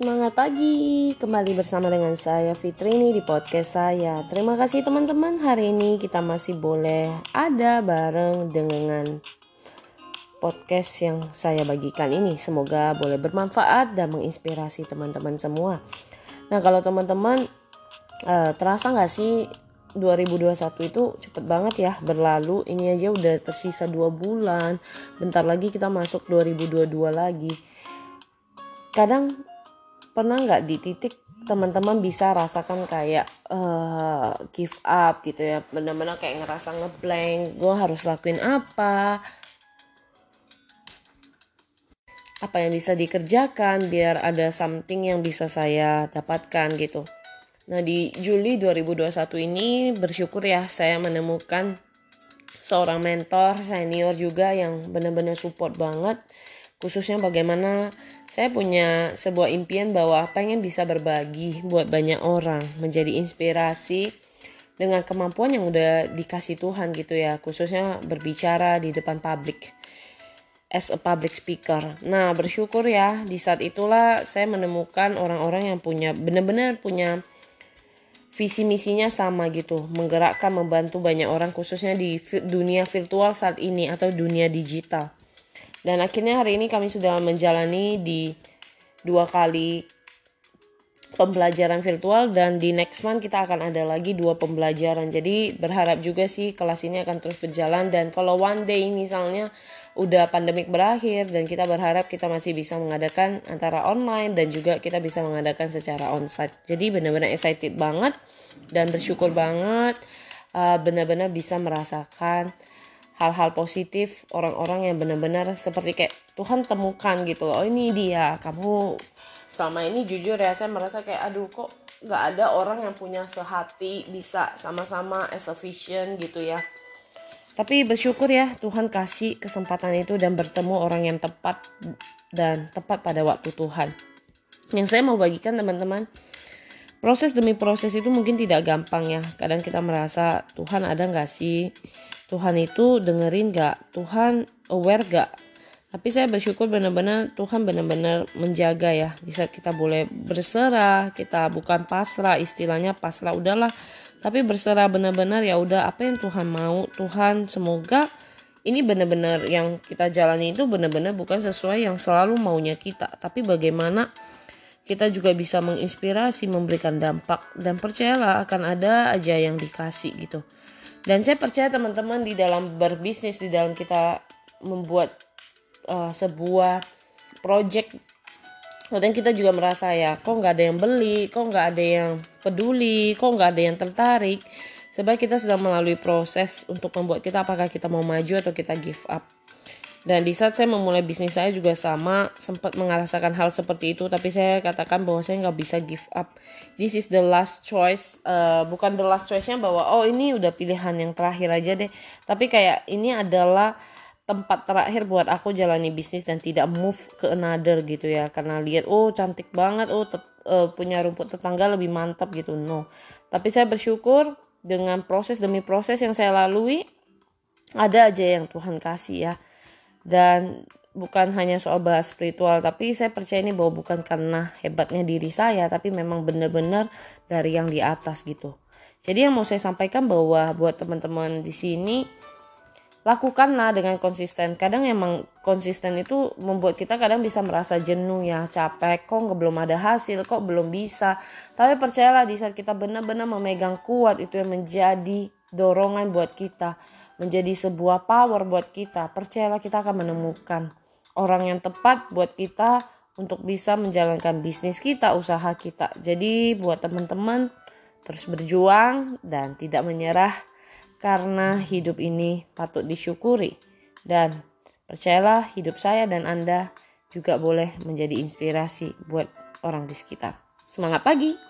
Semangat pagi, kembali bersama dengan saya Fitrini di podcast saya. Terima kasih teman-teman, hari ini kita masih boleh ada bareng dengan podcast yang saya bagikan ini. Semoga boleh bermanfaat dan menginspirasi teman-teman semua. Nah kalau teman-teman uh, terasa nggak sih 2021 itu cepet banget ya berlalu ini aja udah tersisa dua bulan bentar lagi kita masuk 2022 lagi kadang pernah nggak di titik teman-teman bisa rasakan kayak uh, give up gitu ya? Benar-benar kayak ngerasa ngeblank gue harus lakuin apa? Apa yang bisa dikerjakan biar ada something yang bisa saya dapatkan gitu. Nah di Juli 2021 ini bersyukur ya saya menemukan seorang mentor senior juga yang benar-benar support banget khususnya bagaimana saya punya sebuah impian bahwa pengen bisa berbagi buat banyak orang menjadi inspirasi dengan kemampuan yang udah dikasih Tuhan gitu ya khususnya berbicara di depan publik as a public speaker. Nah bersyukur ya di saat itulah saya menemukan orang-orang yang punya benar-benar punya visi misinya sama gitu menggerakkan membantu banyak orang khususnya di dunia virtual saat ini atau dunia digital dan akhirnya hari ini kami sudah menjalani di dua kali pembelajaran virtual dan di next month kita akan ada lagi dua pembelajaran. Jadi berharap juga sih kelas ini akan terus berjalan dan kalau one day misalnya udah pandemik berakhir dan kita berharap kita masih bisa mengadakan antara online dan juga kita bisa mengadakan secara onsite. Jadi benar-benar excited banget dan bersyukur banget uh, benar-benar bisa merasakan hal-hal positif orang-orang yang benar-benar seperti kayak Tuhan temukan gitu loh. Oh, ini dia. Kamu selama ini jujur ya saya merasa kayak aduh kok nggak ada orang yang punya sehati bisa sama-sama as a vision gitu ya. Tapi bersyukur ya Tuhan kasih kesempatan itu dan bertemu orang yang tepat dan tepat pada waktu Tuhan. Yang saya mau bagikan teman-teman proses demi proses itu mungkin tidak gampang ya. Kadang kita merasa Tuhan ada nggak sih Tuhan itu dengerin gak Tuhan aware gak tapi saya bersyukur benar-benar Tuhan benar-benar menjaga ya. Di saat kita boleh berserah kita bukan pasrah istilahnya pasrah udahlah. Tapi berserah benar-benar ya udah apa yang Tuhan mau? Tuhan semoga ini benar-benar yang kita jalani itu benar-benar bukan sesuai yang selalu maunya kita. Tapi bagaimana kita juga bisa menginspirasi memberikan dampak. Dan percayalah akan ada aja yang dikasih gitu dan saya percaya teman-teman di dalam berbisnis di dalam kita membuat uh, sebuah project kadang kita juga merasa ya kok nggak ada yang beli kok nggak ada yang peduli kok nggak ada yang tertarik. Sebab kita sedang melalui proses untuk membuat kita apakah kita mau maju atau kita give up dan di saat saya memulai bisnis saya juga sama sempat merasakan hal seperti itu tapi saya katakan bahwa saya nggak bisa give up. This is the last choice uh, bukan the last choice-nya bahwa oh ini udah pilihan yang terakhir aja deh. Tapi kayak ini adalah tempat terakhir buat aku jalani bisnis dan tidak move ke another gitu ya. Karena lihat oh cantik banget oh uh, punya rumput tetangga lebih mantap gitu. No. Tapi saya bersyukur dengan proses demi proses yang saya lalui ada aja yang Tuhan kasih ya dan bukan hanya soal bahas spiritual tapi saya percaya ini bahwa bukan karena hebatnya diri saya tapi memang benar-benar dari yang di atas gitu. Jadi yang mau saya sampaikan bahwa buat teman-teman di sini lakukanlah dengan konsisten. Kadang emang konsisten itu membuat kita kadang bisa merasa jenuh ya capek. Kok belum ada hasil kok belum bisa. Tapi percayalah di saat kita benar-benar memegang kuat itu yang menjadi dorongan buat kita menjadi sebuah power buat kita, percayalah kita akan menemukan orang yang tepat buat kita untuk bisa menjalankan bisnis kita, usaha kita. Jadi buat teman-teman terus berjuang dan tidak menyerah karena hidup ini patut disyukuri dan percayalah hidup saya dan Anda juga boleh menjadi inspirasi buat orang di sekitar. Semangat pagi!